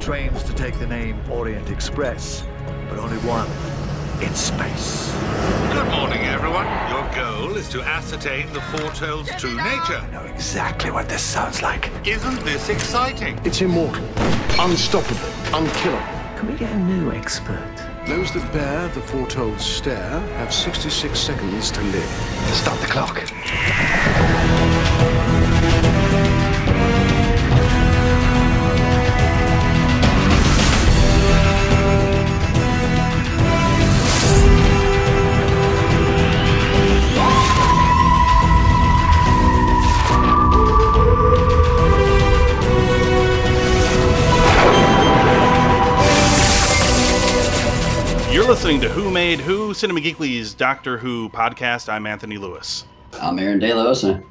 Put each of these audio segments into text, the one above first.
There were many trains to take the name Orient Express, but only one in space. Good morning, everyone. Your goal is to ascertain the foretold's true nature. I know exactly what this sounds like. Isn't this exciting? It's immortal, unstoppable, unkillable. Can we get a new expert? Those that bear the foretold stare have 66 seconds to live. Stop the clock. Listening to Who Made Who, Cinema Geekly's Doctor Who podcast. I'm Anthony Lewis. I'm Aaron De La Osa.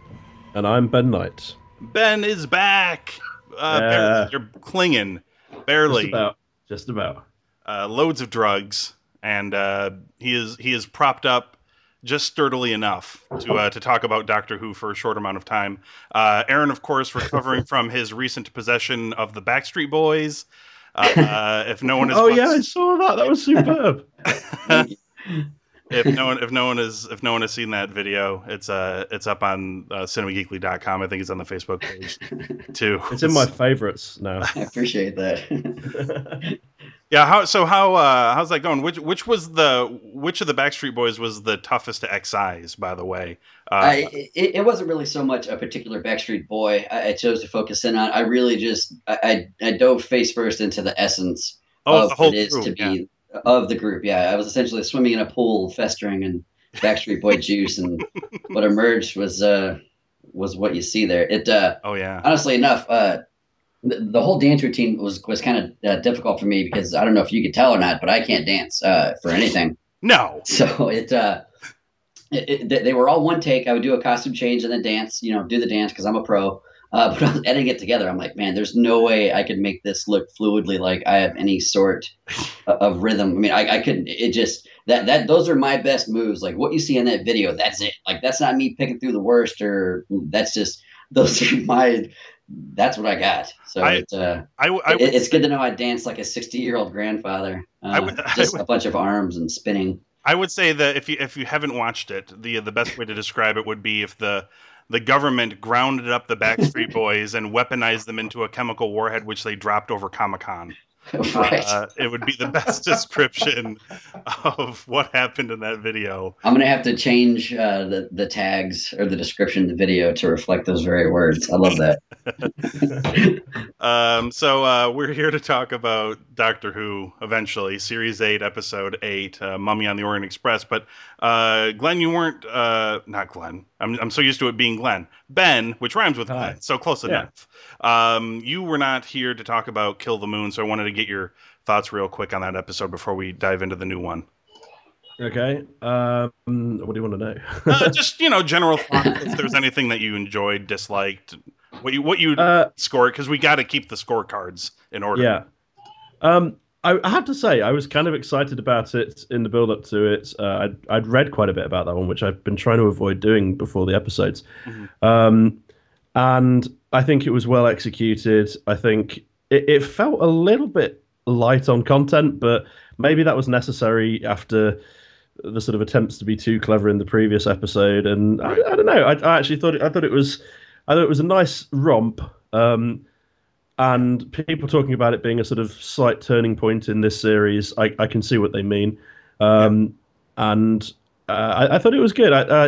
And I'm Ben Knight. Ben is back. Uh, Yeah. barely. You're clinging, barely. Just about. Just about. Uh, loads of drugs, and uh, he is he is propped up just sturdily enough to uh, to talk about Doctor Who for a short amount of time. Uh, Aaron, of course, recovering from his recent possession of the Backstreet Boys. Uh, if no one is Oh yeah, I saw that. That was superb. if no one if no one is if no one has seen that video it's uh it's up on uh, cinemageekly.com i think it's on the facebook page too it's in my favorites now. I appreciate that. yeah how so how uh how's that going which which was the which of the backstreet boys was the toughest to excise by the way uh I, it, it wasn't really so much a particular Backstreet Boy I, I chose to focus in on. I really just I, I, I dove face first into the essence oh of the whole what it is group, to yeah. Of the group. Yeah, I was essentially swimming in a pool, festering in Backstreet Boy juice, and what emerged was uh was what you see there. It uh oh yeah honestly enough, uh, the, the whole dance routine was was kind of uh, difficult for me because I don't know if you could tell or not, but I can't dance uh, for anything. no So it, uh, it, it they- they were all one take. I would do a costume change and then dance, you know, do the dance because I'm a pro. Uh, but I was editing it together. I'm like, man, there's no way I could make this look fluidly like I have any sort of, rhythm. I mean, I, I couldn't. It just that that those are my best moves. Like what you see in that video, that's it. Like that's not me picking through the worst, or that's just those are my. That's what I got. So I- it, uh, I, I it- it's good to know I dance like a 60 year old grandfather. Uh, I would- just a bunch of arms and spinning. I would say that if you if you haven't watched it, the the best way to describe it would be if the the government grounded up the Backstreet Boys and weaponized them into a chemical warhead, which they dropped over Comic Con. right. Uh, it would be the best description of what happened in that video. I'm gonna have to change uh, the the tags or the description of the video to reflect those very words. I love that. Um, so uh, we're here to talk about Doctor Who eventually, Series Eight, Episode Eight, uh, Mummy on the Orient Express. But uh, Glenn, you weren't uh, not Glenn. I'm I'm so used to it being Glenn. Ben, which rhymes with Hi. Glenn, so close Yeah. enough. Um, you were not here to talk about Kill the Moon, so I wanted to get your thoughts real quick on that episode before we dive into the new one. Okay. Um, what do you want to know? Uh, just you know, general thoughts. If there's anything that you enjoyed, disliked, what you what you uh, score because we got to keep the scorecards in order. yeah. Um, I, I have to say, I was kind of excited about it in the build up to it. Uh, I'd, I'd read quite a bit about that one, which I've been trying to avoid doing before the episodes. Mhm. Um, and I think it was well executed. I think it, it felt a little bit light on content, but maybe that was necessary after the sort of attempts to be too clever in the previous episode. And I, I don't know. I, I actually thought it, I thought it was I thought it was a nice romp. Um, and people talking about it being a sort of slight turning point in this series, I, I can see what they mean. Um, And uh, I, I thought it was good. I, I,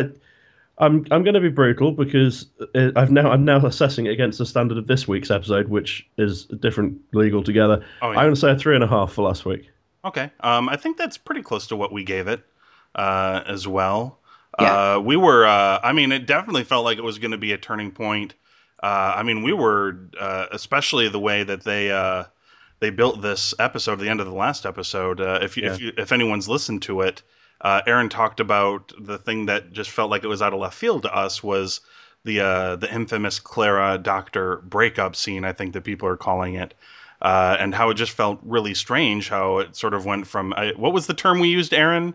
I'm I'm going to be brutal because uh, I've now I'm now assessing it against the standard of this week's episode, which is a different league altogether. Oh, I'm going to say a three and a half for last week. Okay. Um, I think that's pretty close to what we gave it uh, as well. Yeah. Uh, we were, uh, I mean, it definitely felt like it was going to be a turning point. Uh, I mean, we were, uh, especially the way that they uh, they built this episode, the end of the last episode. Uh, if you, if you, if anyone's listened to it, uh, Aaron talked about the thing that just felt like it was out of left field to us was the uh, the infamous Clara Doctor breakup scene. I think that people are calling it. Uh, and how it just felt really strange how it sort of went from I, what was the term we used, Aaron?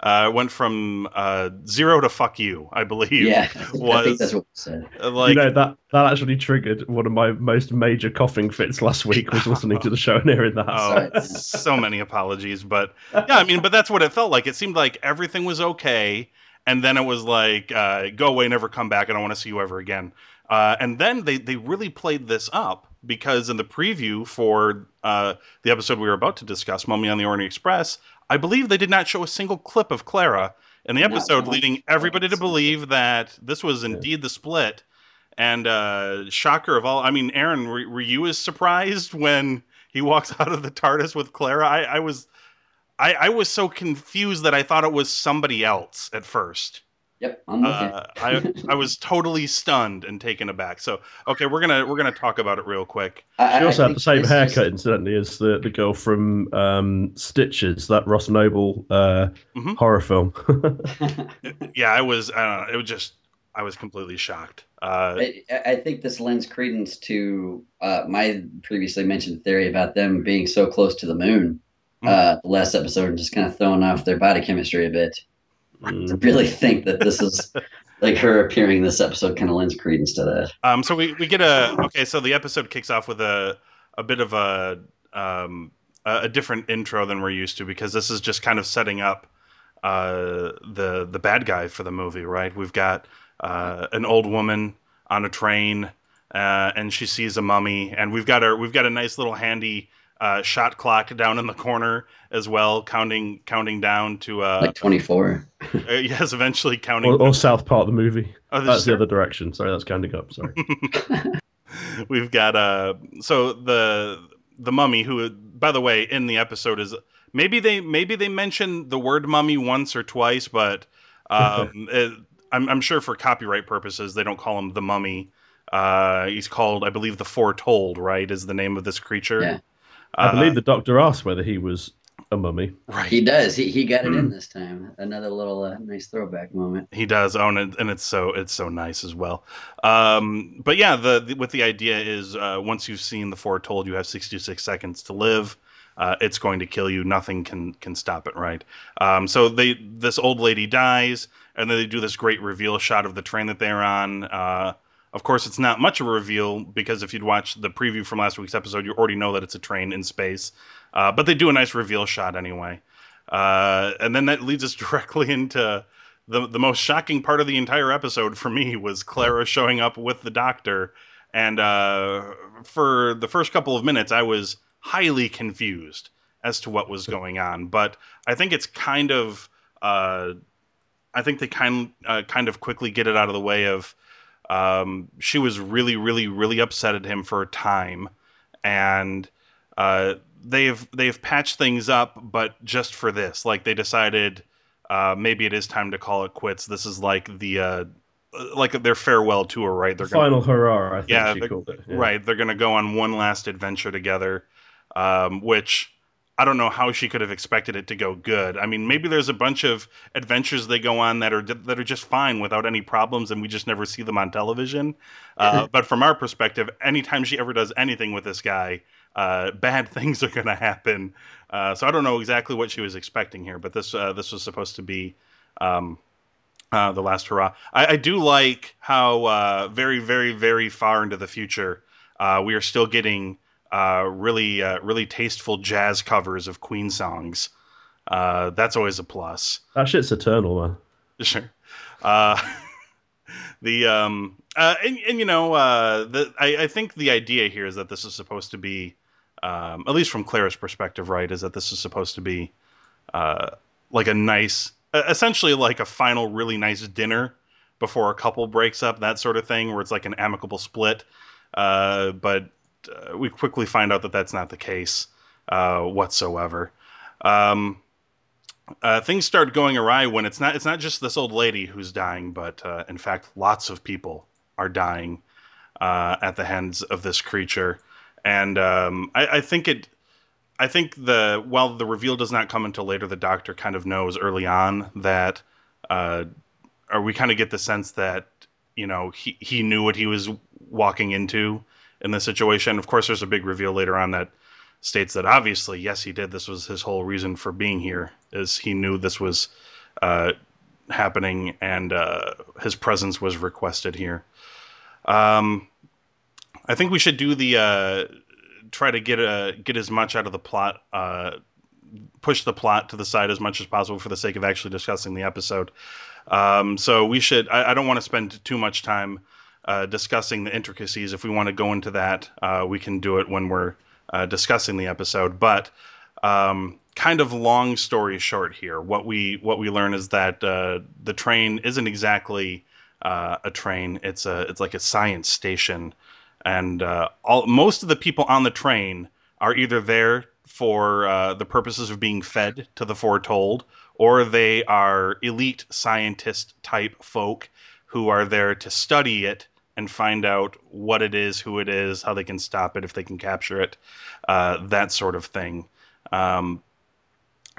Uh, went from uh, zero to fuck you, I believe. Yeah, I was think that's what we said. uh, like you know that that actually triggered one of my most major coughing fits last week. Was listening to the show and hearing that. Oh, Sorry. so many apologies, but yeah, I mean, but that's what it felt like. It seemed like everything was okay, and then it was like, uh, "Go away, never come back. And I don't want to see you ever again." Uh, and then they they really played this up because in the preview for uh, the episode we were about to discuss, "Mummy on the Orient Express," I believe they did not show a single clip of Clara in the episode, one. leading everybody to believe that this was indeed the split. And uh, shocker of all, I mean, Aaron, were, were you as surprised when he walks out of the TARDIS with Clara? I, I was, I, I was so confused that I thought it was somebody else at first. Yep, I'm Uh, I, I was totally stunned and taken aback. So, okay, we're gonna we're gonna talk about it real quick. I, She I also had the same haircut, is- incidentally, as the, the girl from um, Stitches, that Ross Noble uh, Mhm. horror film. Yeah, I was. I don't know. It was just I was completely shocked. Uh, I, I think this lends credence to uh, my previously mentioned theory about them being so close to the moon. Hmm. Uh, the last episode, and just kind of throwing off their body chemistry a bit. I Mm. really think that this is like her appearing in this episode kind of lends credence to that. Um, so we, we get a okay. So the episode kicks off with a a bit of a um, a a different intro than we're used to because this is just kind of setting up uh, the the bad guy for the movie, right? We've got uh, an old woman on a train, uh, and she sees a mummy, and we've got a we've got a nice little handy uh, shot clock down in the corner as well, counting counting down to uh, Like 24. uh, yes, eventually counting. or, or South Park of the movie. oh, That's the other direction. Sorry, that's counting up. Sorry. We've got uh so the the mummy who by the way in the episode is maybe they maybe they mentioned the word mummy once or twice but um it, I'm I'm sure for copyright purposes they don't call him the mummy. Uh he's called I believe the foretold, right? Is the name of this creature. Yeah. I Uh, believe the doctor asked whether he was a mummy. right. He does. He, he got it Hmm. in this time. Another little uh, nice throwback moment. He does own it, and it's so it's so nice as well. Um, but yeah, the, the what the idea is uh, once you've seen the foretold, you have 66 seconds to live. Uh, it's going to kill you. Nothing can can stop it. Right. Um, so they this old lady dies, and then they do this great reveal shot of the train that they're on. Uh, of course, it's not much of a reveal because if you'd watched the preview from last week's episode, you already know that it's a train in space. Uh, but they do a nice reveal shot anyway. Uh, and then that leads us directly into the the most shocking part of the entire episode for me was Clara showing up with the doctor, and uh, for the first couple of minutes, I was highly confused as to what was going on. But I think it's kind of, uh, I think they kind uh, kind of quickly get it out of the way of. Um, she was really, really, really upset at him for a time, and uh, they've they've patched things up, but just for this, like they decided uh, maybe it is time to call it quits. This is like the uh, like their farewell tour, right? They're gonna, final hurrah, I think Yeah, she called it. yeah. right. They're gonna go on one last adventure together, um, which I don't know how she could have expected it to go good. I mean, maybe there's a bunch of adventures they go on that are that are just fine without any problems, and we just never see them on television. Uh, but from our perspective, anytime she ever does anything with this guy, uh, bad things are going to happen. Uh, so I don't know exactly what she was expecting here, but this uh, this was supposed to be um, uh, the last hurrah. I, I do like how uh, very very very far into the future uh, we are still getting really uh, really tasteful jazz covers of Queen songs. Uh, that's always a plus. That shit's eternal, man. Sure. Uh, the um uh, and, and you know uh the I, I think the idea here is that this is supposed to be um at least from Clara's perspective right is that this is supposed to be uh like a nice uh, essentially like a final really nice dinner before a couple breaks up that sort of thing where it's like an amicable split uh but uh, we quickly find out that that's not the case uh whatsoever um uh, things start going awry when it's not it's not just this old lady who's dying, but uh, in fact, lots of people are dying uh, at the hands of this creature. And um, I, I think it, I think the while the reveal does not come until later, the doctor kind of knows early on that, uh, or we kind of get the sense that you know he he knew what he was walking into in the situation. Of course, there's a big reveal later on that states that obviously yes he did this was his whole reason for being here is he knew this was uh, happening, and uh, his presence was requested here. Um, I think we should do the uh, try to get a get as much out of the plot, uh, push the plot to the side as much as possible for the sake of actually discussing the episode. Um, so we should. I, I don't want to spend too much time uh, discussing the intricacies. If we want to go into that, uh, we can do it when we're uh, discussing the episode. But um, kind of long story short here, what we what we learn is that uh, the train isn't exactly uh, a train. It's a it's like a science station, and uh, all most of the people on the train are either there for the purposes of being fed to the foretold, or they are elite scientist type folk who are there to study it and find out what it is, who it is, how they can stop it, if they can capture it, uh, that sort of thing. Um,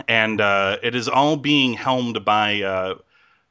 and uh, it is all being helmed by uh,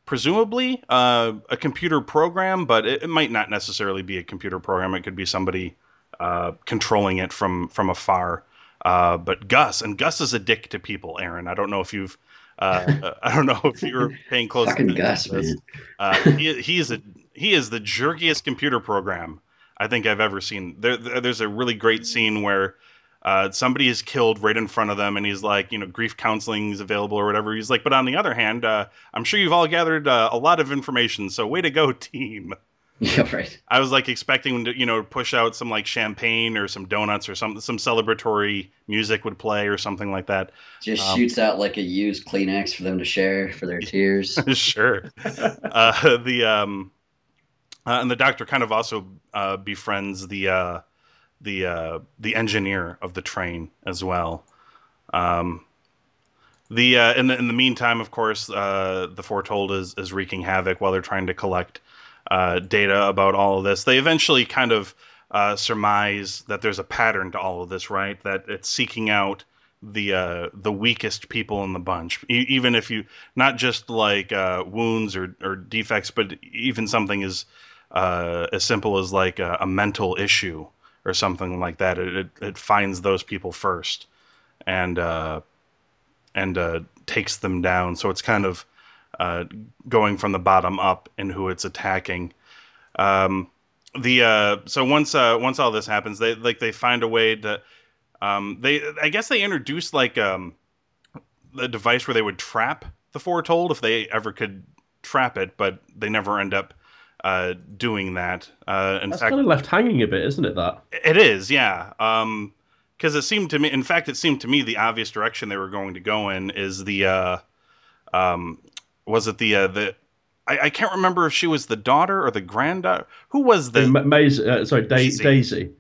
presumably uh, a computer program, but it, it, might not necessarily be a computer program. It could be somebody uh, controlling it from from afar. Uh, but Gus and Gus is a dick to people. Aaron, I don't know if you've. Uh, I don't know if you're paying close attention. Gus, to this. man. he, he is a he is the jerkiest computer program I think I've ever seen. There, there's a really great scene where uh, somebody is killed right in front of them, and he's like, you know, grief counseling is available or whatever. He's like, but on the other hand, uh, I'm sure you've all gathered uh, a lot of information, so way to go, team. Yeah, right. I was like expecting to, you know, push out some like champagne or some donuts or some some celebratory music would play or something like that. Just um, shoots out like a used Kleenex for them to share for their tears. sure. uh, the um, uh, and the doctor kind of also uh, befriends the uh, the uh, the engineer of the train as well. Um, the uh, in the in the meantime, of course, uh, the foretold is is wreaking havoc while they're trying to collect data about all of this. They eventually kind of surmise that there's a pattern to all of this, right? That it's seeking out the uh, the weakest people in the bunch, e- even if you not just like uh, wounds or, or defects, but even something as uh, as simple as like a, a mental issue or something like that. It, it, it finds those people first and uh, and uh, takes them down. So it's kind of uh, going from the bottom up in who it's attacking. Um, the uh, so once uh, once all this happens, they like they find a way to um, they I guess they introduced like um, device where they would trap the foretold if they ever could trap it, but they never end up uh, doing that. Uh, in That's fact, kind of left hanging a bit, isn't it? That it is, yeah. Um, because it seemed to me, in fact, it seemed to me the obvious direction they were going to go in is the, uh, um, was it the uh, the I, I can't remember if she was the daughter or the granddaughter. Who was the Ma-? Uh, sorry, da- Daisy. Daisy.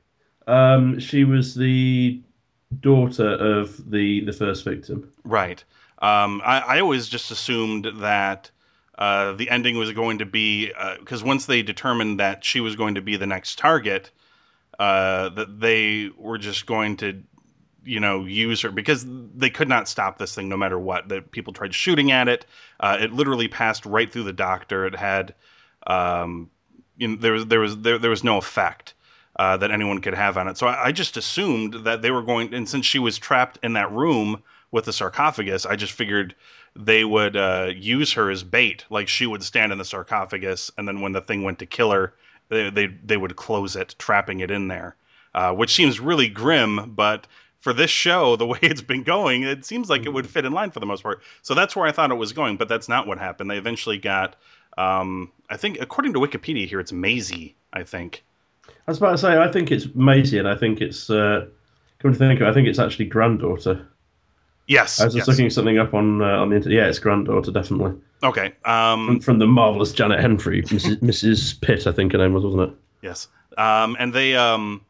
Um, she was the daughter of the the first victim. right? Um, I, I always just assumed that uh, the ending was going to be because once they determined that she was going to be the next target, uh, that they were just going to, you know, use her because they could not stop this thing no matter what. That people tried shooting at it. Uh, it literally passed right through the doctor. It had, um, you know, there was there was there, there was no effect. Uh, that anyone could have on it. So I, I just assumed that they were going, and since she was trapped in that room with the sarcophagus, I just figured they would uh, use her as bait. Like she would stand in the sarcophagus, and then when the thing went to kill her, they they, they would close it, trapping it in there. Uh, which seems really grim, but for this show, the way it's been going, it seems like it would fit in line for the most part. So that's where I thought it was going, but that's not what happened. They eventually got, um, I think, according to Wikipedia here, it's Maisie. I think. I was about to say, I think it's Maisie, and I think it's. Uh, come to think of it, I think it's actually granddaughter. Yes. I was just yes. looking something up on uh, on the internet. Yeah, it's granddaughter, definitely. Okay. Um, From, from the marvelous Janet Henfrey, Mrs. Mrs. Pitt, I think her name was, wasn't it? Yes. Um, and they um,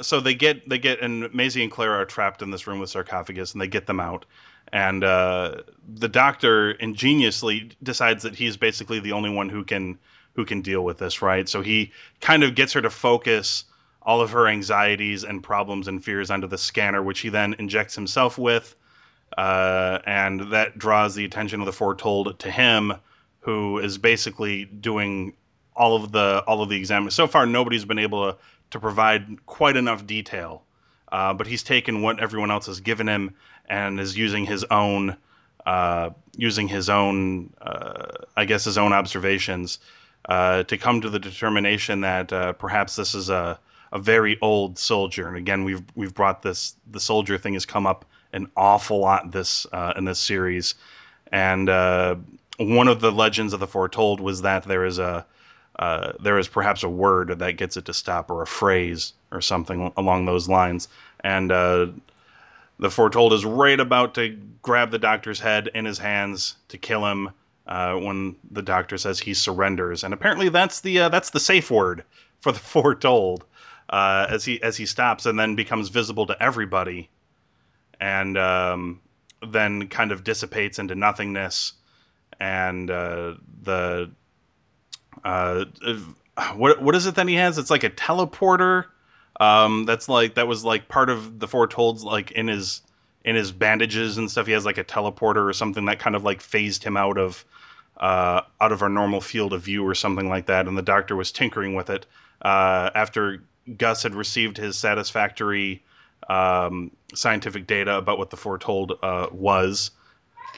so they get they get and Maisie and Clara are trapped in this room with sarcophagus, and they get them out. And uh, the doctor ingeniously decides that he's basically the only one who can who can deal with this, right? So he kind of gets her to focus all of her anxieties and problems and fears onto the scanner, which he then injects himself with, uh, and that draws the attention of the foretold to him, who is basically doing all of the all of the exams. So far, nobody's been able to to provide quite enough detail, uh, but he's taken what everyone else has given him and is using his own uh, using his own, uh, I guess, his own observations uh, to come to the determination that uh, perhaps this is a a very old soldier. And again, we've we've brought this the soldier thing has come up an awful lot this uh, in this series, and uh, one of the legends of the foretold was that there is a uh, there is perhaps a word that gets it to stop or a phrase or something along those lines, and uh, the foretold is right about to grab the doctor's head in his hands to kill him. Uh, when the doctor says he surrenders, and apparently that's the uh, that's the safe word for the foretold as he as he stops and then becomes visible to everybody, and um, then kind of dissipates into nothingness, and uh, the uh, what what is it that he has? It's like a teleporter. Um, that's like that was like part of the foretold's like in his in his bandages and stuff. He has like a teleporter or something that kind of like phased him out of uh, out of our normal field of view or something like that. And the doctor was tinkering with it uh, after Gus had received his satisfactory um, scientific data about what the foretold uh, was.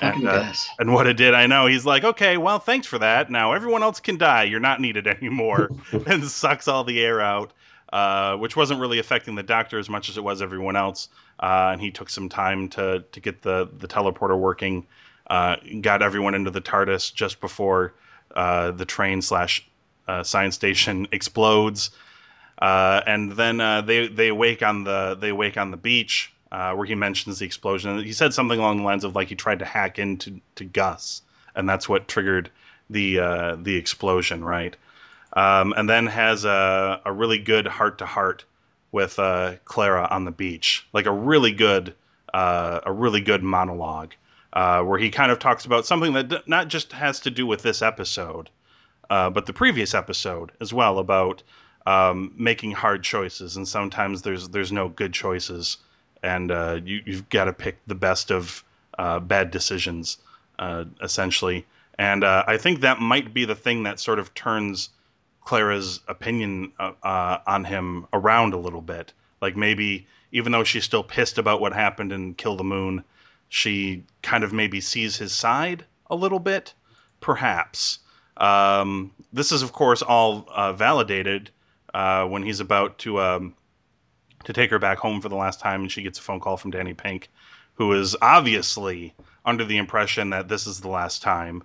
And, uh, and, what it did, I know. He's like, okay, well, thanks for that. Now everyone else can die. You're not needed anymore. and sucks all the air out, uh, which wasn't really affecting the doctor as much as it was everyone else. Uh, and he took some time to to get the the teleporter working. Uh, got everyone into the TARDIS just before uh, the train slash science station explodes. Uh, and then uh, they they wake on the they wake on the beach uh, where he mentions the explosion. He said something along the lines of like he tried to hack into to Gus, and that's what triggered the uh, the explosion, right? Um, and then has a, a really good heart to heart with uh, Clara on the beach, like a really good uh, a really good monologue where he kind of talks about something that not just has to do with this episode, but the previous episode as well about um, making hard choices, and sometimes there's there's no good choices, and uh, you, you've got to pick the best of uh, bad decisions, uh, essentially. And uh, I think that might be the thing that sort of turns Clara's opinion uh, uh, on him around a little bit. Like maybe even though she's still pissed about what happened in Kill the Moon, she kind of maybe sees his side a little bit, perhaps. Um, this is, of course, all validated uh, when he's about to um, to take her back home for the last time, and she gets a phone call from Danny Pink, who is obviously under the impression that this is the last time,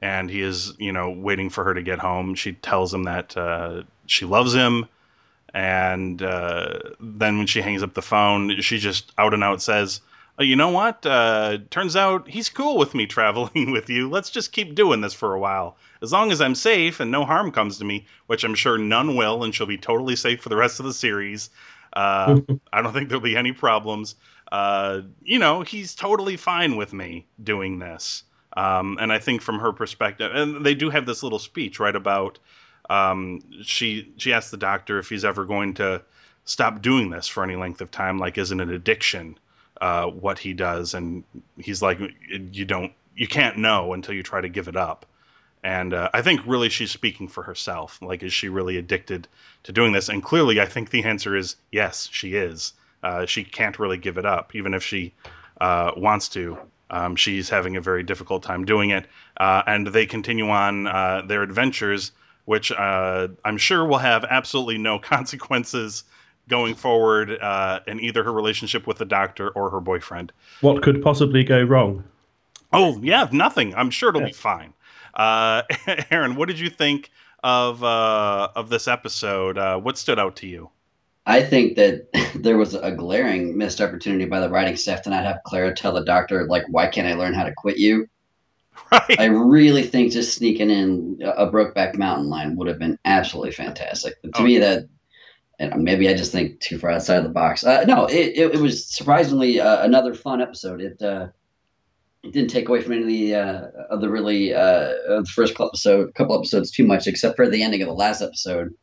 and he is you know waiting for her to get home. She tells him that uh, she loves him, and uh, then when she hangs up the phone, she just out and out says. Oh, you know what? Uh, turns out he's cool with me traveling with you. Let's just keep doing this for a while as long as I'm safe and no harm comes to me, which I'm sure none will, and she'll be totally safe for the rest of the series. Uh, I don't think there'll be any problems. Uh, you know, he's totally fine with me doing this. Um, and I think from her perspective, and they do have this little speech right about um, she she asked the doctor if he's ever going to stop doing this for any length of time, like isn't an addiction uh, what he does, and he's like, you don't, you can't know until you try to give it up. And uh, I think really she's speaking for herself. Like, is she really addicted to doing this? And clearly, I think the answer is yes, she is. Uh, she can't really give it up, even if she uh, wants to. Um, she's having a very difficult time doing it. Uh, and they continue on uh, their adventures, which I'm sure will have absolutely no consequences going forward in either her relationship with the doctor or her boyfriend. What could possibly go wrong? Oh, yeah, nothing. I'm sure it'll yeah. be fine. Uh, Aaron, what did you think of uh, of this episode? Uh, what stood out to you? I think that there was a glaring missed opportunity by the writing staff to not have Clara tell the doctor, like, "Why can't I learn how to quit you?" Right. I really think just sneaking in a Brokeback Mountain line would have been absolutely fantastic. But to oh, me, that and maybe I just think too far outside of the box. Uh, no, it, it, it, was surprisingly uh, another fun episode. It uh, it didn't take away from any of the uh, of the really uh, the first couple episode couple episodes too much, except for the ending of the last episode.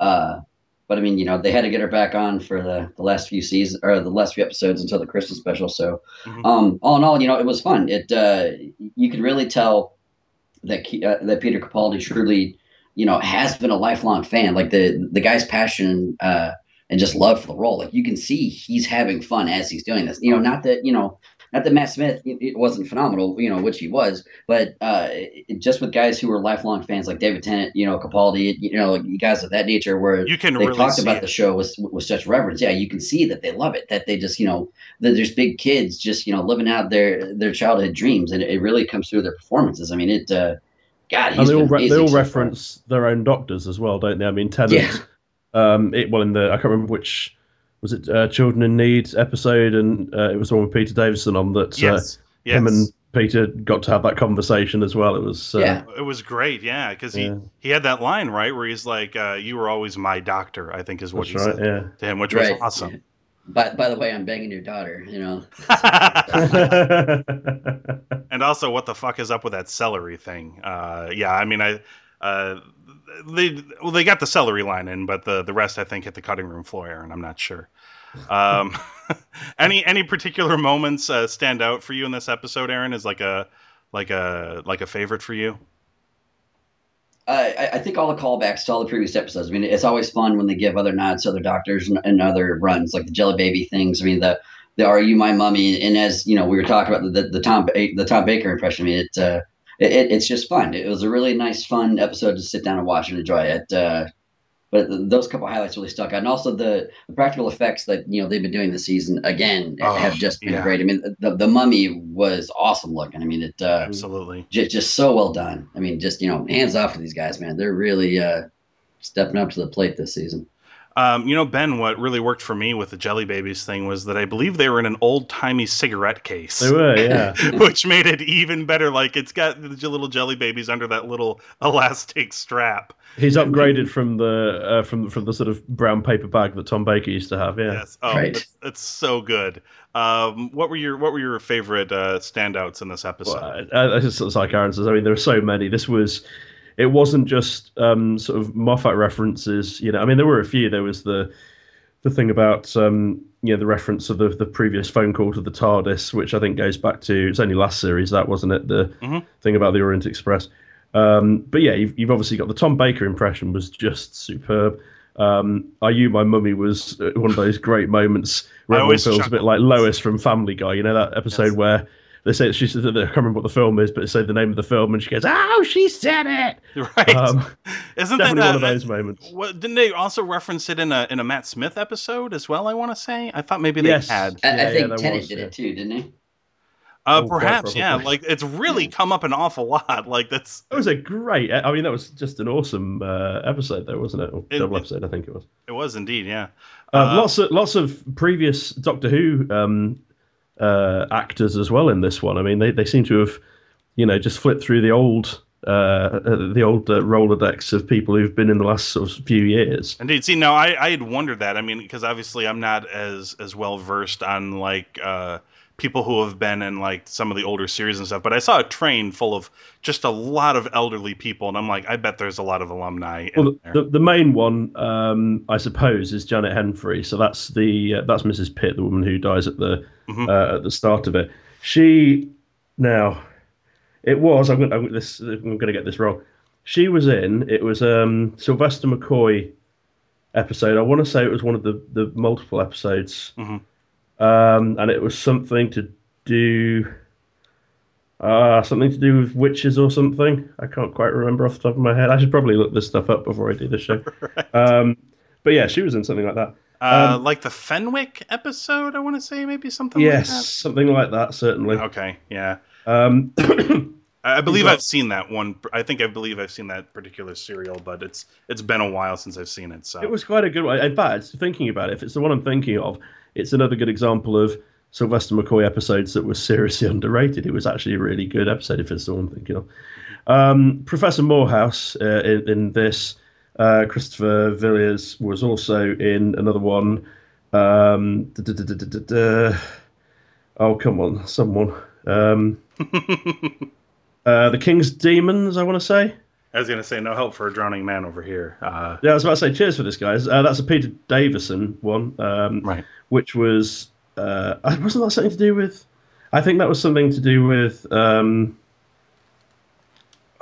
Uh, but I mean, you know, they had to get her back on for the, the last few seasons or the last few episodes until the Christmas special. So, mm-hmm. um, all in all, you know, it was fun. It uh, you could really tell that uh, that Peter Capaldi truly, you know, has been a lifelong fan. Like the the guy's passion uh, and just love for the role. Like you can see he's having fun as he's doing this. You know, not that you know not that Matt Smith it, it wasn't phenomenal, you know, which he was, but uh, it, just with guys who were lifelong fans like David Tennant, you know, Capaldi, you know, like guys of that nature, where You can they really talked about the show with with such reverence. Yeah, you can see that they love it. That they just, you know, that there's big kids just, you know, living out their their childhood dreams, and it, it really comes through their performances. I mean, it. Uh, God, and they all, re- they all so far. reference their own doctors as well, don't they? I mean, Tennant. Yeah. Um, it well in the I can't remember which was it uh, Children in Need episode, and uh, it was the one with Peter Davison on that. Yes. Uh, yes. Him and Peter got to have that conversation as well. It was uh, Yeah. it was great, yeah, because Yeah. he, he had that line right where he's like, uh, "You were always my doctor," I think is what that's he right. said Yeah. to him, which Right. was awesome. By, by the way, I'm banging your daughter. You know, and also, what the fuck is up with that celery thing? Uh, yeah, I mean, I uh, they well, they got the celery line in, but the the rest I think hit the cutting room floor, Aaron. I'm not sure. Um, any any particular moments uh, stand out for you in this episode, Aaron? Is like a like a like a favorite for you? I, I- think all the callbacks to all the previous episodes. I mean, it's always fun when they give other nods to other doctors and, and other runs, like the Jelly Baby things. I mean, the the "Are you my mummy?" and as you know, we were talking about the the, the Tom the Tom Baker impression. I mean, uh, it, it it's just fun. It was a really nice, fun episode to sit down and watch and enjoy it. Uh, but those couple highlights really stuck out, and also the, the practical effects that you know they've been doing this season again Oh, have just been yeah. great. I mean, the the mummy was awesome looking. I mean, it uh, Absolutely. just, just so well done. I mean, just you know, hands off to these guys, man. They're really uh, stepping up to the plate this season. Um, you know, Ben, what really worked for me with the Jelly Babies thing was that I believe they were in an old timey cigarette case. They were, yeah. which made it even better. Like it's got the little jelly babies under that little elastic strap. He's upgraded from the uh, from from the sort of brown paper bag that Tom Baker used to have. Yeah. Yes, oh, Right. it's, it's so good. Um, what were your what were your favorite uh, standouts in this episode? Well, uh, it's it's like Aaron says. I mean, there are so many. This was. It wasn't just um, sort of Moffat references. You know, I mean, there were a few. There was the the thing about um, you know the reference of the the previous phone call to the TARDIS, which I think goes back to it's only last series that wasn't it the Mhm. thing about the Orient Express. Um, but yeah, you've, you've obviously got the Tom Baker impression was just superb. Um, Are You My Mummy was uh, one of those great moments where I always feels a bit like Lois from Family Guy. You know that episode Yes. where they say she said I can't remember what the film is, but they say the name of the film, and she goes, "Oh, she said it." right? Um, Isn't that definitely one uh, of those moments. What, didn't they also reference it in a in a Matt Smith episode as well? I want to say. I thought maybe they Yes. had. I, Yeah, I think there Tennant was, did yeah. it too, didn't he? Uh, Oh, quite perhaps, yeah. Like it's really come up an awful lot. Like that's It was a great. I mean, that was just an awesome uh, episode, though, wasn't it? Or It- double it- episode, I think it was. it was indeed, yeah. Uh, Uh, lots of lots of previous Doctor Who um, uh, actors as well in this one. I mean, they, they seem to have, you know, just flipped through the old uh, uh, the old uh, Rolodex of people who've been in the last sort of few years. Indeed. See, now I, I had wondered that. I mean, because obviously I'm not as as well versed on like uh, people who have been in like some of the older series and stuff. But I saw a train full of just a lot of elderly people, and I'm like, I bet there's a lot of alumni. In Well, there. the, the main one, um, I suppose, is Janet Henfrey. So that's the uh, that's Mrs. Pitt, the woman who dies at the Mhm. uh, at the start of it. She now, it was. I'm going. I'm, this, I'm going to get this wrong. She was in. It was um, Sylvester McCoy episode. I want to say it was one of the the multiple episodes, Mhm. Um, and it was something to do. Uh, something to do with witches or something. I can't quite remember off the top of my head. I should probably look this stuff up before I do the show. um, but yeah, she was in something like that. uh, um, like the Fenric episode, I want to say maybe something. yes, Like something like that, certainly. Okay. Yeah. Um, I believe I've seen that one. I think I believe I've seen that particular serial, but it's it's been a while since I've seen it. So it was quite a good one. In fact, thinking about it, if it's the one I'm thinking of, it's another good example of Sylvester McCoy episodes that was seriously underrated. It was actually a really good episode, if it's the one I'm thinking of. Um, Professor Moorhouse uh, in, in this, uh, Christopher Villiers was also in another one. Um, duh, duh, duh. Oh, come on, someone. Um, uh, the King's Demons, I want to say. I was gonna say no help for a drowning man over here. Uh, Yeah, I was about to say cheers for this, guys. Uh, that's a Peter Davison one, um, right. which was uh, wasn't that something to do with? I think that was something to do with. Um,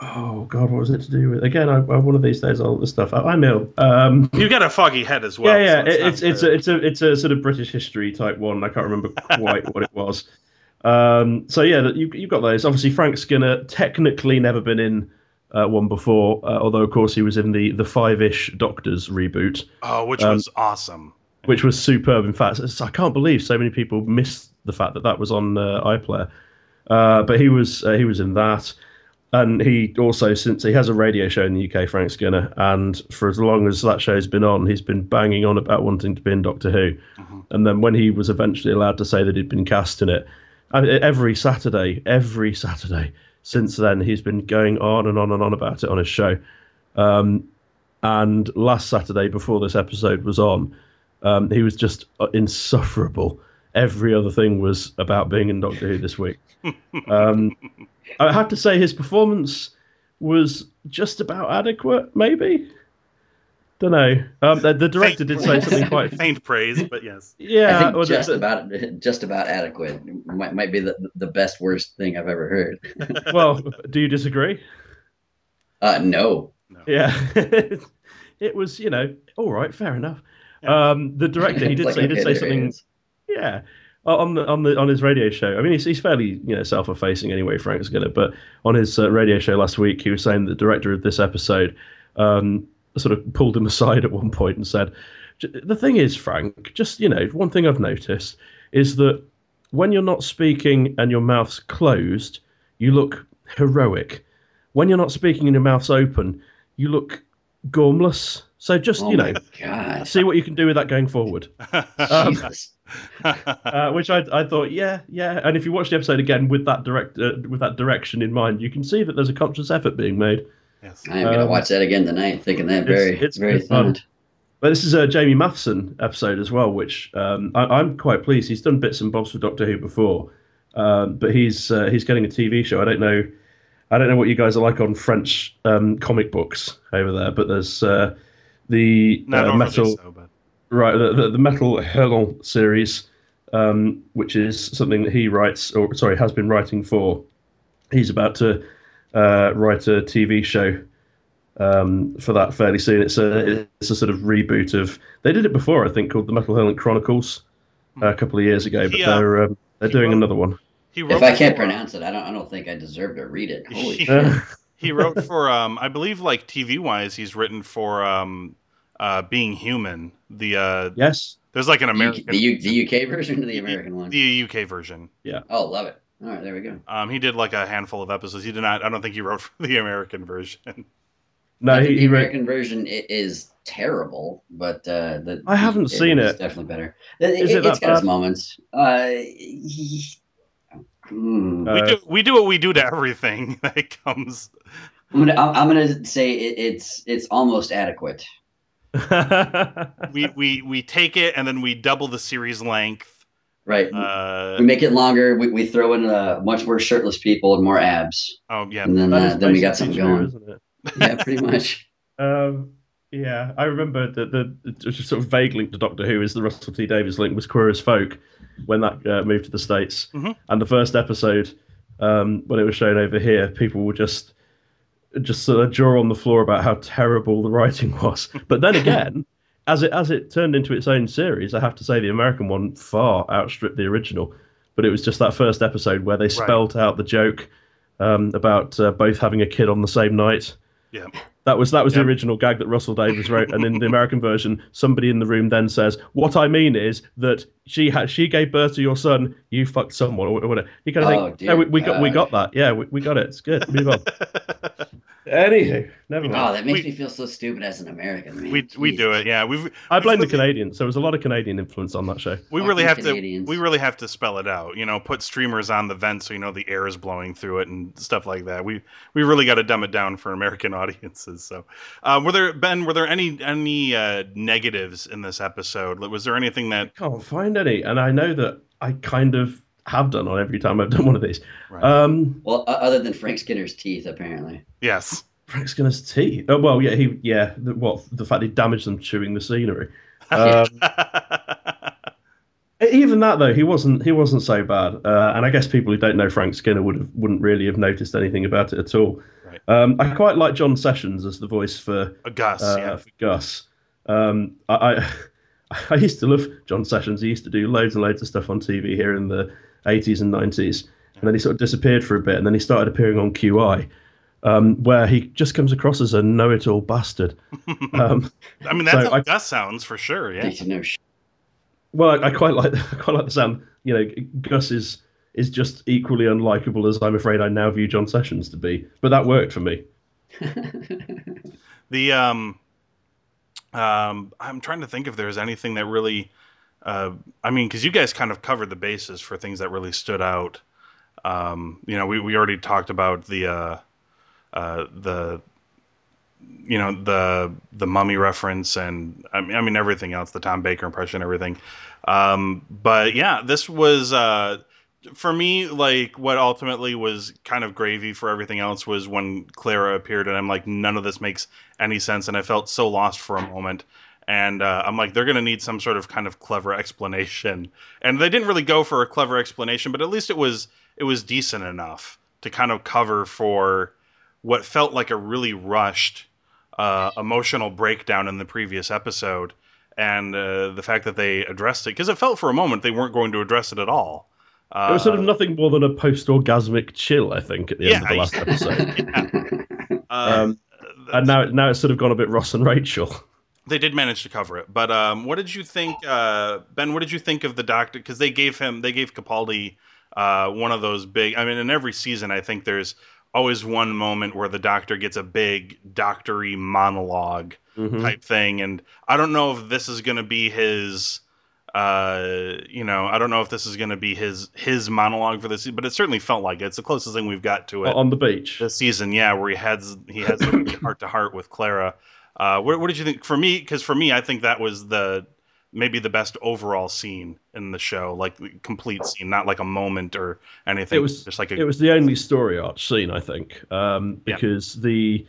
oh God, what was it to do with? Again, I, I one of these days I'll this stuff. I, I'm ill. Um, You got a foggy head as well. yeah, yeah. so it- it's it's fair. a, it's a it's a sort of British history type one. I can't remember quite what it was. Um, so yeah, you, you've got those. Obviously, Frank Skinner technically never been in uh, one before, uh, although of course he was in the the Five Ish Doctors reboot, Oh, which Um, was awesome. which was superb. In fact, I can't believe so many people missed the fact that that was on uh, iPlayer. Uh, but he was uh, he was in that, and he also since he has a radio show in the UK, Frank Skinner, and for as long as that show's been on, he's been banging on about wanting to be in Doctor Who. And then when he was eventually allowed to say that he'd been cast in it, every Saturday, every Saturday since then, he's been going on and on and on about it on his show. Um, and last Saturday, before this episode was on, um, he was just uh, insufferable. Every other thing was about being in Doctor Who this week. Um, I have to say, his performance was just about adequate, maybe. Don't know. Um, the, the director did say something quite. faint praise, but yes. Yeah, I think just the- about just about adequate might, might be the the best worst thing I've ever heard. well, do you disagree? Uh, no, Yeah, it was. You know, all right, fair enough. Um, the director, he did Like, say, he did okay, say something. Yeah, uh, on the on the on his radio show. I mean, he's, he's fairly you know self-effacing anyway. Frank Skinner, but on his uh, radio show last week, he was saying the director of this episode um, sort of pulled him aside at one point and said, "The thing is, Frank, just you know, one thing I've noticed is that when you're not speaking and your mouth's closed, you look heroic. When you're not speaking and your mouth's open, you look gormless. So just oh you know." god, See what you can do with that going forward. Um, uh, which I, I thought, yeah, yeah. And if you watch the episode again with that direct uh, with that direction in mind, you can see that there's a conscious effort being made. Yes. I am gonna um, watch that again tonight, thinking that very it's very good fun. thought. But this is a Jamie Mathieson episode as well, which um, I, I'm quite pleased. He's done bits and bobs for Doctor Who before, um, but he's uh, he's getting a TV show. I don't know, I don't know what you guys are like on French um, comic books over there, but there's uh, the Not uh, overly metal. so, but Right, the, the, the Metal Hurlant series, um, which is something that he writes, or sorry, has been writing for. He's about to uh, write a TV show um, for that fairly soon. It's a it's a sort of reboot of. They did it before, I think, called the Metal Hurlant Chronicles uh, a couple of years ago, but He, uh, they're um, they're doing wrote- another one. he wrote If I can't for- pronounce it, I don't I don't think I deserve to read it. Holy Yeah. shit! he wrote for um I believe like TV wise he's written for um uh Being Human. The uh Yes, there's like an American the, U, the UK version or the American one? the UK version. Yeah. Oh, love it. All right, there we go. Um he did like a handful of episodes. He did not I don't think he wrote for the American version. no, he, the he wrote. American version i- is terrible, but uh, the I haven't the- seen it's it. Definitely better. It, Is it it, has that got its moments. Uh, he- hmm. we do we do what we do to everything that comes I'm gonna I'm, I'm gonna say it, it's it's almost adequate. we, we we take it and then we double the series length. Right. Uh we make it longer. We, we throw in uh, much more shirtless people and more abs, oh yeah. and then uh, then we got something going. Yeah, pretty much. Um, yeah, I remember that the, the just sort of vague link to Doctor Who is the Russell T Davies link was Queer as Folk when that uh, moved to the States. Mhm. And the first episode, um, when it was shown over here, people were just just sort of jaw on the floor about how terrible the writing was. But then again, as it as it turned into its own series, I have to say the American one far outstripped the original. But it was just that first episode where they spelt out the joke um, about uh, both having a kid on the same night. Yeah. That was that was Yep. the original gag that Russell Davies wrote, and in the American version, somebody in the room then says, "What I mean is that she had she gave birth to your son. You fucked someone or whatever." You kind of Oh, think, "No, we, we got we got that. Yeah, we, we got it. It's good. Move on." Anywho, never mind. Oh, that makes We- me feel so stupid as an American. Man. we we do it. Yeah. We've I blame the we've- Canadians. There was a lot of Canadian influence on that show. we really you have to we really have to spell it out you know put streamers on the vent so you know the air is blowing through it and stuff like that we we really got to dumb it down for american audiences so uh, were there ben were there any any uh, negatives in this episode was there anything that I Can't find any, and I know that I kind of have done on every time I've done one of these. Right. Um, Well, other than Frank Skinner's teeth, apparently. yes Frank Skinner's teeth. Oh well, yeah, he yeah. The, what the fact he damaged them chewing the scenery. Um, Even that though, he wasn't he wasn't so bad, uh, and I guess people who don't know Frank Skinner would have wouldn't really have noticed anything about it at all. Right. Um, I quite like John Sessions as the voice for a gus uh, yeah for Gus. Um, I, I I used to love John Sessions. He used to do loads and loads of stuff on TV here in the 80s and 90s. And then he sort of disappeared for a bit, and then he started appearing on QI, um, where he just comes across as a know-it-all bastard. Um, I mean, that's So how I- Gus sounds for sure. Yeah. Need to know sh- well, I, I quite like I quite like the sound. You know, Gus is is just equally unlikable as I'm afraid I now view John Sessions to be. But that worked for me. The um, um, I'm trying to think if there's anything that really, uh, I mean, because you guys kind of covered the bases for things that really stood out. Um, you know, we we already talked about the uh, uh, the you know the the mummy reference and I mean, I mean everything else the Tom Baker impression everything um, but yeah this was uh, for me like what ultimately was kind of gravy for everything else was when Clara appeared and I'm like none of this makes any sense and I felt so lost for a moment and uh, I'm like they're gonna need some sort of kind of clever explanation and they didn't really go for a clever explanation but at least it was it was decent enough to kind of cover for what felt like a really rushed uh, emotional breakdown in the previous episode, and uh, the fact that they addressed it because it felt for a moment they weren't going to address it at all. Uh, It was sort of nothing more than a post-orgasmic chill, I think, at the end of the last episode. uh, Um, and now, now it's sort of gone a bit Ross and Rachel. they did manage to cover it. But um, what did you think, uh, Ben? What did you think of the doctor? Because they gave him, they gave Capaldi uh, one of those big. I mean, in every season, I think there's always one moment where the doctor gets a big doctory monologue Mhm. type thing, and I don't know if this is going to be his. Uh, you know, I don't know if this is going to be his his monologue for this, but it certainly felt like it. It's the closest thing we've got to it On the beach. this season, yeah, where he has he has heart to heart with Clara. Uh, what, what did you think? For me, because for me, I think that was the maybe the best overall scene in the show, like complete scene, not like a moment or anything. It was just like a it was the only story arch scene, I think, um, Yeah. because the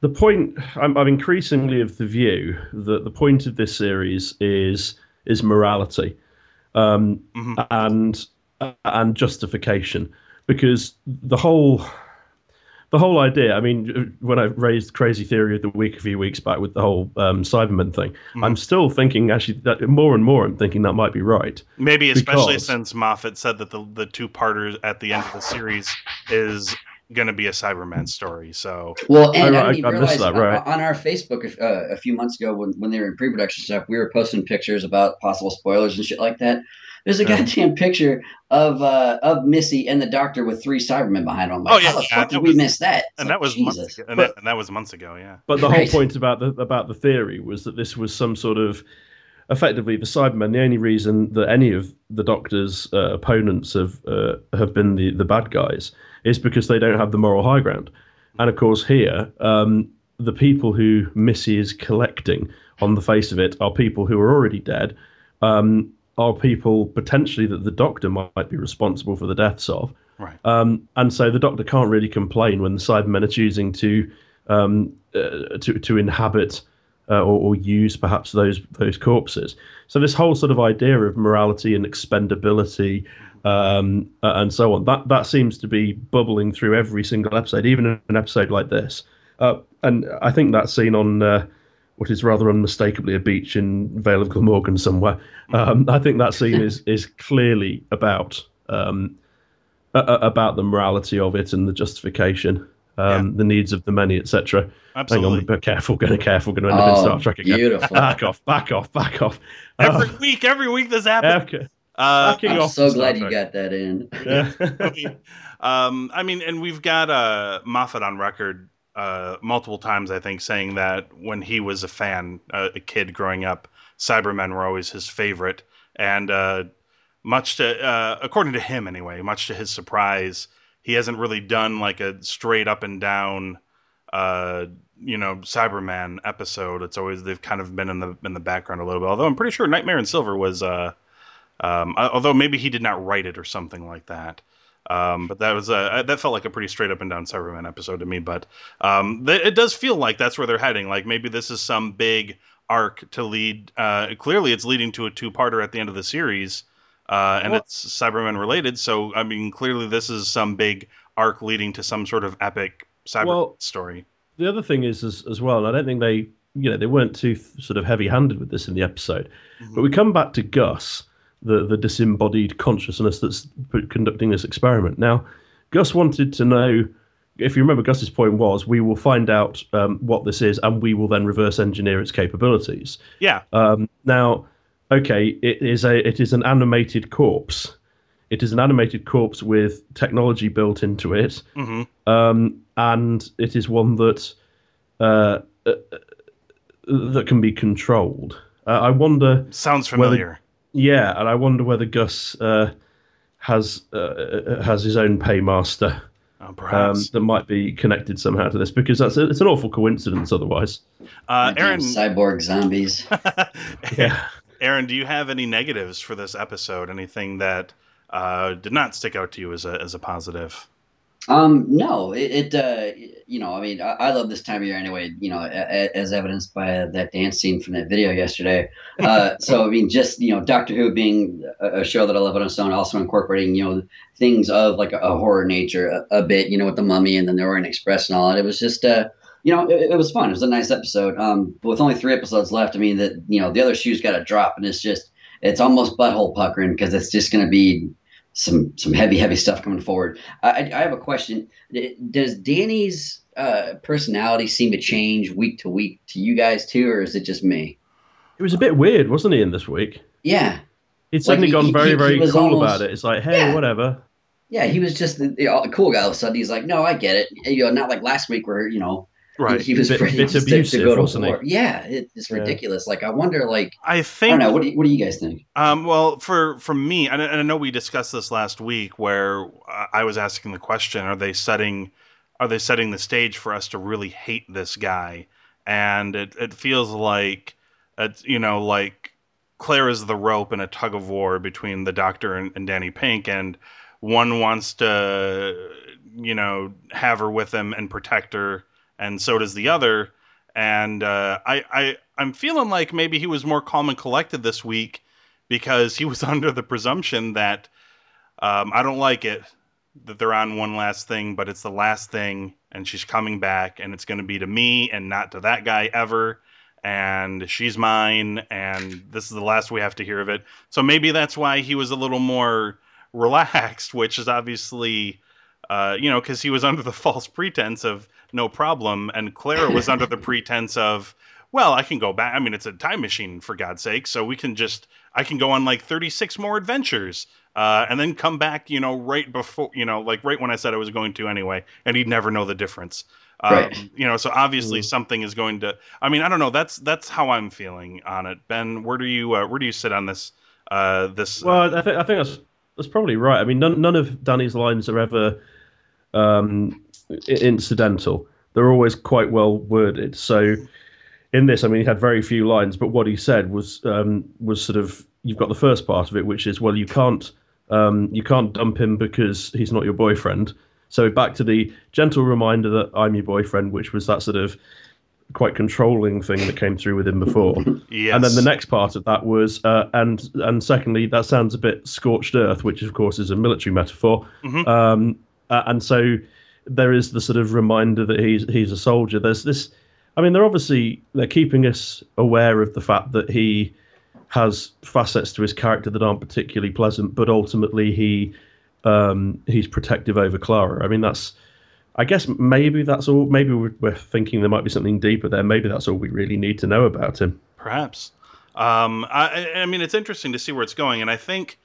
the point I'm, I'm increasingly of the view that the point of this series is is morality um, Mhm. and and justification, because the whole the whole idea. I mean, when I raised crazy theory of the week a few weeks back with the whole um, Cyberman thing, Mhm. I'm still thinking actually that more and more I'm thinking that might be right. maybe especially because- since Moffat said that the the two parters at the end of the series is going to be a Cyberman story. So Well, and I right, didn't I missed realize that, right. on our Facebook uh, a few months ago when, when they were in pre-production stuff, we were posting pictures about possible spoilers and shit like that. There's a Yeah. goddamn picture of uh, of Missy and the Doctor with three Cybermen behind them. Like, Oh, yeah, how the yeah, fuck that did we was- miss that? It's and like, that was Jesus. months ago, and, But- that, and that was months ago. Yeah. But the Right. whole point about the about the theory was that this was some sort of effectively the Cybermen. The only reason that any of the Doctor's uh, opponents have uh, have been the the bad guys is because they don't have the moral high ground. And of course, here um, the people who Missy is collecting on the face of it are people who are already dead. Um, are people potentially that the Doctor might be responsible for the deaths of. Right. Um, and so the Doctor can't really complain when the Cybermen are choosing to um, uh, to to inhabit uh, or, or use perhaps those those corpses. So this whole sort of idea of morality and expendability um, and so on that that seems to be bubbling through every single episode, even an episode like this. Uh, and I think that scene on uh, what is rather unmistakably a beach in Vale of Glamorgan somewhere. Um, I think that scene is is clearly about um, a- a- about the morality of it and the justification, um, the needs of the many, etc. Hang on, Absolutely. be careful, going to careful, going to end up in Oh, Star Trek again. beautiful. Back off, back off, back off. Every Oh, week, every week this happens. Uh, I'm so glad you got that in. Yeah. um, I mean, and we've got uh, Moffat on record uh, multiple times, I think, saying that when he was a fan, uh, a kid growing up, Cybermen were always his favorite. And uh, much to, uh, according to him anyway, much to his surprise, he hasn't really done like a straight up and down, uh, you know, Cyberman episode. It's always they've kind of been in the in the background a little bit. Although I'm pretty sure Nightmare in Silver was. Uh, um, although maybe he did not write it or something like that. Um, but that was uh, that felt like a pretty straight up and down Cyberman episode to me. But um, th- it does feel like that's where they're heading. Like maybe this is some big arc to lead. Uh, clearly, it's leading to a two parter at the end of the series, uh, and Well- it's Cyberman related. So I mean, clearly this is some big arc leading to some sort of epic cyber Well- story. the other thing is as, as well, and I don't think they you know they weren't too sort of heavy-handed with this in the episode. But we come back to Gus, the the disembodied consciousness that's conducting this experiment. Now, Gus wanted to know. If you remember, Gus's point was, we will find out um, what this is, and we will then reverse engineer its capabilities. Yeah. Um, now, okay, it is a it is an animated corpse. It is an animated corpse with technology built into it, hmm um, and it is one that uh, uh, that can be controlled. Uh, I wonder, Sounds familiar. Yeah, and I wonder whether Gus uh, has uh, has his own paymaster Oh, um, that might be connected somehow to this, because that's it's an awful coincidence otherwise. uh, Aaron, cyborg zombies. Yeah. Aaron, do you have any negatives for this episode? Anything that uh, did not stick out to you as a as a positive? Um, no, it, it uh, you know, I mean, I, I love this time of year anyway. You know, a, a- as evidenced by that dance scene from that video yesterday. Uh, so I mean, just you know, Doctor Who being a, a show that I love on its own, also incorporating you know things of like a, horror nature a, a bit. You know, with the Mummy and then the Orient Express and all. And it was just uh, you know, it, it was fun. It was a nice episode. Um, but with only three episodes left, I mean, that you know, the other shoe's got to drop, and it's just it's almost butthole puckering because it's just going to be some some heavy heavy stuff coming forward. I, I have a question. Does Danny's uh, personality seem to change week to week to you guys too, or is it just me? It was a bit weird, wasn't he, in this week? Yeah, He'd suddenly he- gone he- very, he very was cool almost- about it. It's like, hey, Yeah. whatever. yeah. He was just the, the cool guy. All of a sudden, he's like, "No, I get it." You know, not like last week where you know Right. he, he was Bit- ready bit to- abusive, to go to wasn't he? war. Yeah, it, it's Yeah. ridiculous. Like, I wonder, like, I I think don't know. What do you, what do you guys think? Um, well, for for me, and I, and I know we discussed this last week, where I was asking the question: Are they setting are they setting the stage for us to really hate this guy? And it it feels like it's you know like Clara is the rope in a tug of war between the Doctor and, and Danny Pink, and one wants to you know have her with him and protect her, and so does the other. And uh, I, I I'm feeling like maybe he was more calm and collected this week because he was under the presumption that um, I don't like it that they're on one last thing, but it's the last thing, and she's coming back, and it's going to be to me and not to that guy ever. And she's mine, and this is the last we have to hear of it. So maybe that's why he was a little more relaxed, which is obviously, uh, you know, because he was under the false pretense of no problem, and Clara was under the pretense of, well, I can go back. I mean, it's a time machine for God's sake, so we can just I can go on like 36 more adventures uh, and then come back, you know, right before, you know, like right when I said I was going to anyway, and he'd never know the difference. Um, Right. You know, so obviously something is going to. I mean, I don't know. That's that's how I'm feeling on it. Ben, where do you uh, where do you sit on this? Uh, this. Well, I think I think that's that's probably right. I mean, none none of Danny's lines are ever um, incidental. They're always quite well worded. So in this, I mean, he had very few lines, but what he said was um, was sort of you've got the first part of it, which is well, you can't um, you can't dump him because he's not your boyfriend. So back to the gentle reminder that I'm your boyfriend, which was that sort of quite controlling thing that came through with him before. yes. And then the next part of that was, uh, and and secondly, that sounds a bit scorched earth, which of course is a military metaphor. Mhm. Um, uh, and so there is the sort of reminder that he's he's a soldier. There's this, I mean, they're obviously they're keeping us aware of the fact that he has facets to his character that aren't particularly pleasant, but ultimately he um, he's protective over Clara. I mean, that's. I guess maybe that's all. Maybe we're, thinking there might be something deeper there. Maybe that's all we really need to know about him. Perhaps. Um, I, I mean, it's interesting to see where it's going, and I think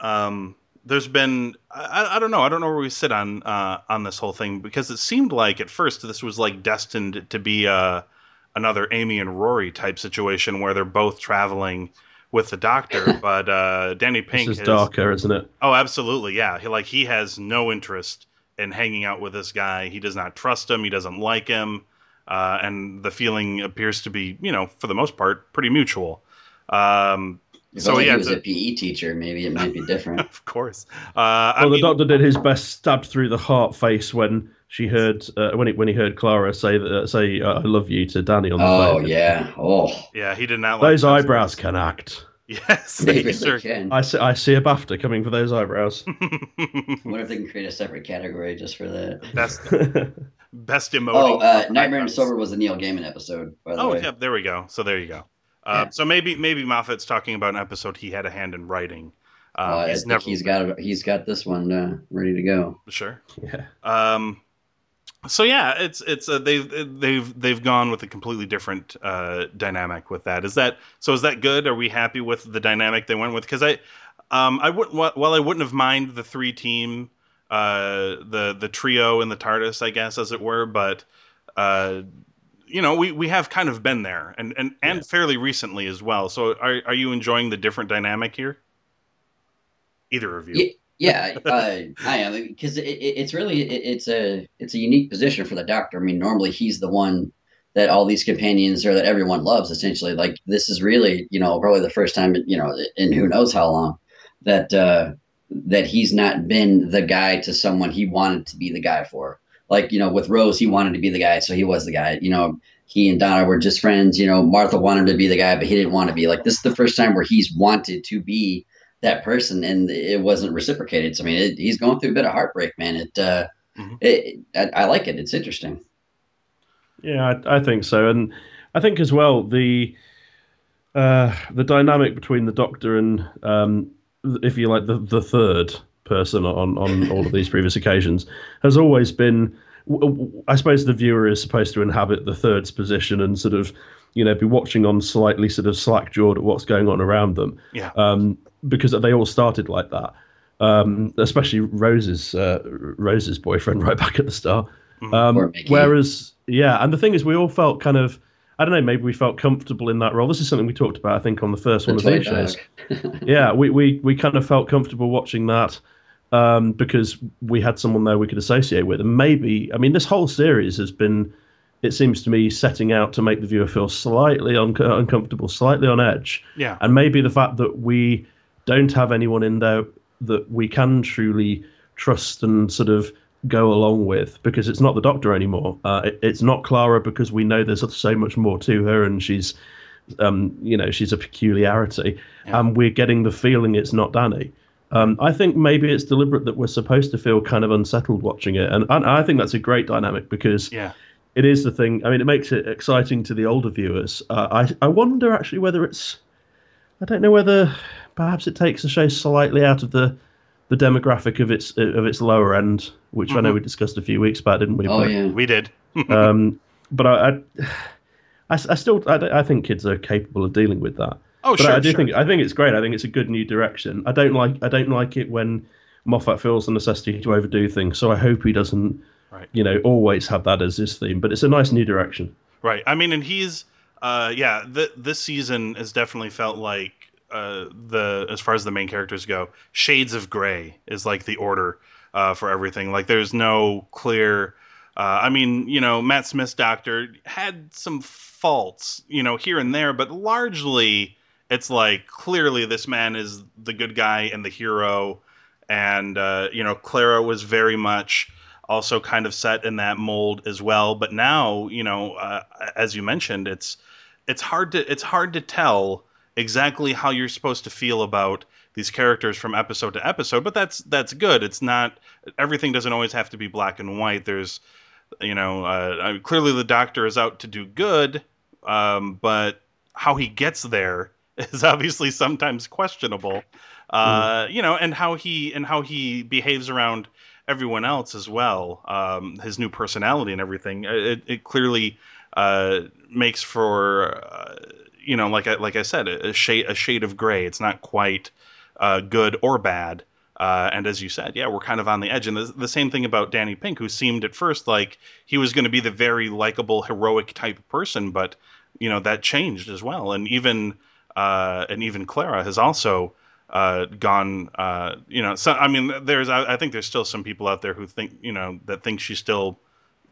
um, there's been I, I don't know I don't know where we sit on uh, on this whole thing because it seemed like at first this was like destined to be uh, another Amy and Rory type situation where they're both traveling with the Doctor, but uh, Danny Pink This is has- darker, isn't it? Oh, absolutely, yeah. He like he has no interest in hanging out with this guy. He does not trust him. He doesn't like him, uh, and the feeling appears to be, you know, for the most part, pretty mutual. Um, If so only yeah, he was the- a PE teacher, maybe it might be different. of course. Uh, I Well, the doctor did his best, stabbed through the heart face when she heard uh, when he when he heard Clara say that uh, say uh, "I love you" to Danny on the oh phone. Oh yeah. Oh. yeah, he did not. Like Those that. eyebrows can act. Yes, They you really sure can. I see, I see a BAFTA coming for those eyebrows. I wonder if they can create a separate category just for that. best best emoting. Oh, uh, Nightmare in eyebrows. Silver was a Neil Gaiman episode. By the Oh, way. yeah, there we go. So there you go. Uh, Yeah. So maybe maybe Moffat's talking about an episode he had a hand in writing. Um, Uh, I he's think never he's got it. He's got this one uh, ready to go. sure. yeah. Um, so yeah, it's it's uh, they've they've they've gone with a completely different uh, dynamic with that. Is that so? Is that good? Are we happy with the dynamic they went with? Because I, um, I wouldn't wh- while I wouldn't have mind the three team, uh, the the trio and the TARDIS, I guess as it were, but uh, you know we we have kind of been there and and and fairly recently as well. So are are you enjoying the different dynamic here? Either of you? Yeah, yeah, uh, I am because it, it, it's really it, it's a it's a unique position for the Doctor. I mean, normally he's the one that all these companions or that everyone loves. Essentially, like this is really you know probably the first time you know in who knows how long that uh, that he's not been the guy to someone he wanted to be the guy for. Like you know, with Rose, he wanted to be the guy, so he was the guy. You know, he and Donna were just friends. You know, Martha wanted to be the guy, but he didn't want to be. Like this is the first time where he's wanted to be that person and it wasn't reciprocated. So I mean, it, he's going through a bit of heartbreak, man. It, uh, Mhm. it I, I like it. It's interesting. Yeah, I, I think so, and I think as well the uh, the dynamic between the Doctor and, um, if you like, the the third person on on all of these previous occasions has always been. I suppose the viewer is supposed to inhabit the third's position and sort of, you know, be watching on slightly sort of slack jawed at what's going on around them. Yeah. Um, because they all started like that. Um, especially Rose's uh, Rose's boyfriend right back at the start. Mm-hmm. Um, whereas, yeah, and the thing is, we all felt kind of, I don't know, maybe we felt comfortable in that role. This is something we talked about, I think, on the first one The of toy these shows. Yeah, we, we, we kind of felt comfortable watching that um, because we had someone there we could associate with. And maybe, I mean, this whole series has been, it seems to me, setting out to make the viewer feel slightly un- uncomfortable, slightly on edge. Yeah. And maybe the fact that we don't have anyone in there that we can truly trust and sort of go along with because it's not the doctor anymore. Uh, it, it's not Clara because we know there's so much more to her and she's, um, you know, she's a peculiarity. And we're getting the feeling it's not Danny. Um, I think maybe it's deliberate that we're supposed to feel kind of unsettled watching it. And, and I think that's a great dynamic because Yeah. it is the thing. I mean, it makes it exciting to the older viewers. Uh, I I wonder actually whether it's. I don't know whether perhaps it takes the show slightly out of the the demographic of its of its lower end, which I know we discussed a few weeks back, didn't we? oh But, yeah. We did. Um, but I, I, I, I still I, I think kids are capable of dealing with that. Oh, But sure. I do sure. think I think it's great. I think it's a good new direction. I don't like I don't like it when Moffat feels the necessity to overdo things. So I hope he doesn't, Right. you know, always have that as his theme. But it's a nice new direction. Right. I mean, and he's, uh, yeah, th- this season has definitely felt like uh, the as far as the main characters go, shades of gray is like the order uh, for everything. Like, there's no clear. Uh, I mean, you know, Matt Smith's Doctor had some faults, you know, here and there, but largely it's like clearly this man is the good guy and the hero, and uh, you know, Clara was very much also kind of set in that mold as well. But now, you know, uh, as you mentioned, it's it's hard to it's hard to tell exactly how you're supposed to feel about these characters from episode to episode. But that's that's good. It's not everything doesn't always have to be black and white. There's you know, uh, clearly the Doctor is out to do good, um, but how he gets there is obviously sometimes questionable. Uh, You know, and how he and how he behaves around everyone else as well. Um, his new personality and everything. It, it clearly uh, makes for uh, you know, like I, like I said, a shade a shade of gray. It's not quite uh, good or bad. Uh, and as you said, yeah, we're kind of on the edge. And the, the same thing about Danny Pink, who seemed at first like he was going to be the very likable, heroic type person, but you know that changed as well. And even uh, and even Clara has also uh, gone. Uh, you know, so I mean, there's I, I think there's still some people out there who think you know that think she's still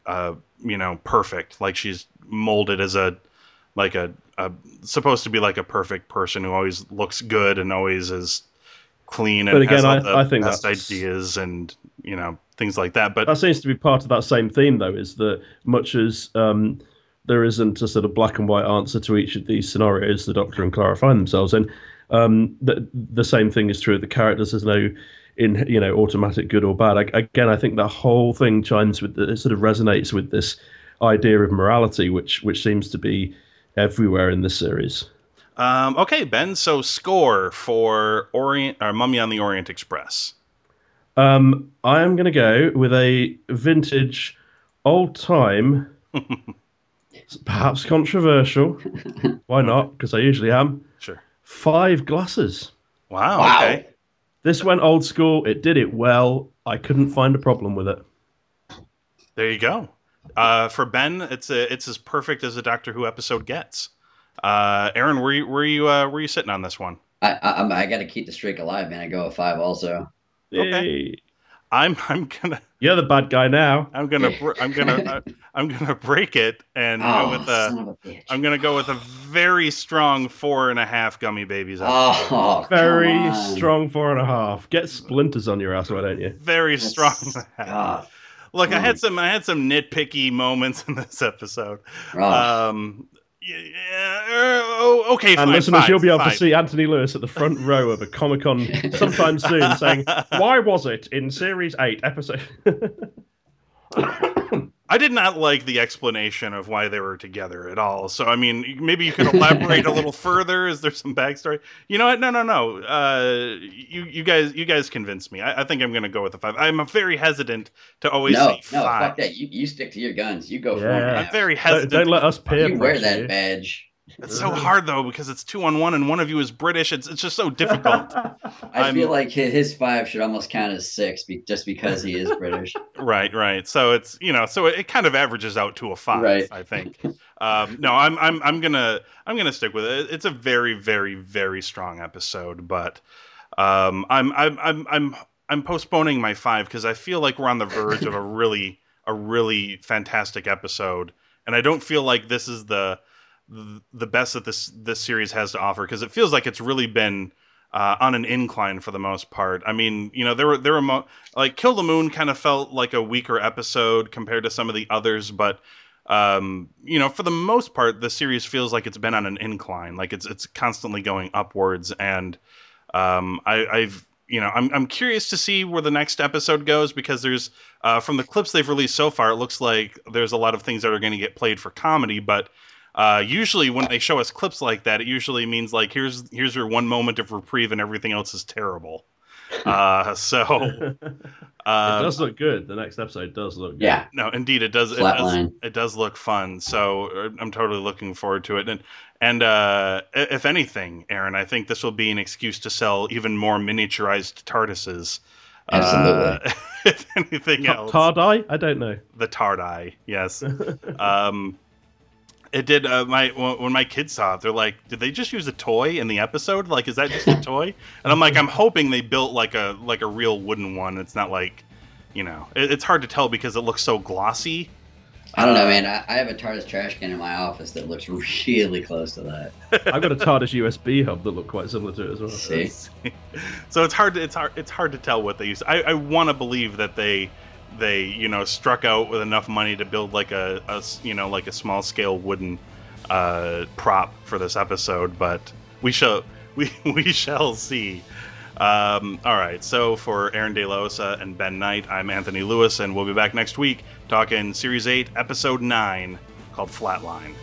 uh, you know perfect, like she's molded as a like a, a supposed to be like a perfect person who always looks good and always is clean and But again, has I- the I think best that's- ideas and you know things like that. But That seems to be part of that same theme, though, is that much as um, there isn't a sort of black and white answer to each of these scenarios the Doctor and Clara find themselves in, Um, the the same thing is true of the characters. There's no in you know automatic good or bad. I, again, I think the whole thing chimes with the, it sort of resonates with this idea of morality, which which seems to be everywhere in this series. Um, okay, Ben. So score for Orient or Mummy on the Orient Express. Um, I am going to go with a vintage, old time, perhaps controversial. Why not? Because I usually am. Sure. Five glasses. Wow. Wow. Okay. This went old school. It did it well. I couldn't find a problem with it. There you go. Uh, for Ben, it's a, it's as perfect as a Doctor Who episode gets. Uh, Aaron, were you were you uh, were you sitting on this one? I I, I'm- got to keep the streak alive, man. I go with five also. Okay. Yay. I'm I'm gonna You're the bad guy now. I'm gonna br- I'm gonna I'm gonna break it and go Oh, with a son of a bitch. I'm gonna go with a very strong four and a half gummy babies. Oh, Very strong four and a half. Get splinters on your ass, why don't you? Very That's- strong. God. Look, I Oh. had some I had some nitpicky moments in this episode. Oh. Um, yeah, uh, oh, okay, And fine, listeners, fine, you'll be able fine. to see Anthony Lewis at the front row of a Comic Con sometime soon saying, Why was it in Series 8, Episode. I did not like the explanation of why they were together at all. So, I mean, maybe you can elaborate a little further. Is there some backstory? You know what? No, no, no. Uh, you, you guys, you guys convinced me. I, I think I'm going to go with the five. I'm very hesitant to always no, say no, five. fuck that. You you stick to your guns. You go for Yeah. one. and a I'm half. very don't, hesitant. don't let us peer You wear that badge. It's so hard though because it's two on one and one of you is British. It's it's just so difficult. I I'm- feel like his, five should almost count as six, be, just because he is British. right, right. So it's you know, so it, it kind of averages out to a five. Right. I think. Um, no, I'm I'm I'm gonna I'm gonna stick with it. It's a very very very strong episode, but um, I'm I'm I'm I'm I'm postponing my five because I feel like we're on the verge of a really a really fantastic episode, and I don't feel like this is the the best that this this series has to offer because it feels like it's really been uh, on an incline for the most part. I mean, you know, there were there were mo- like Kill the Moon kind of felt like a weaker episode compared to some of the others, but um, you know, for the most part, the series feels like it's been on an incline, like it's it's constantly going upwards, and um, I, I've you know, I'm I'm curious to see where the next episode goes because there's uh, from the clips they've released so far, it looks like there's a lot of things that are going to get played for comedy, but uh, usually when they show us clips like that, it usually means like here's here's your one moment of reprieve and everything else is terrible. Uh, so it uh, does look good. The next episode does look good. Yeah. no, indeed, it does. It does, Flatline. it does look fun. So uh, I'm totally looking forward to it. And and uh, if anything, Aaron, I think this will be an excuse to sell even more miniaturized TARDISes. Uh, if anything Ta- else, Tardai? I don't know. the Tardai, yes. um, it did. Uh, my when when my kids saw it, they're like, "Did they just use a toy in the episode? Like, is that just a toy?" And I'm like, "I'm hoping they built like a like a real wooden one. It's not like, you know, it, it's hard to tell because it looks so glossy." I don't know, Uh, man. I, I have a TARDIS trash can in my office that looks really close to that. I've got a TARDIS USB hub that looked quite similar to it as well. See? so it's hard. To, it's hard. It's hard to tell what they use. I, I want to believe that they they you know struck out with enough money to build like a, a you know like a small scale wooden uh, prop for this episode, but we shall we we shall see. Um, all right. So for Aaron De La and Ben Knight, I'm Anthony Lewis, and we'll be back next week talking Series Eight, Episode Nine, called Flatline.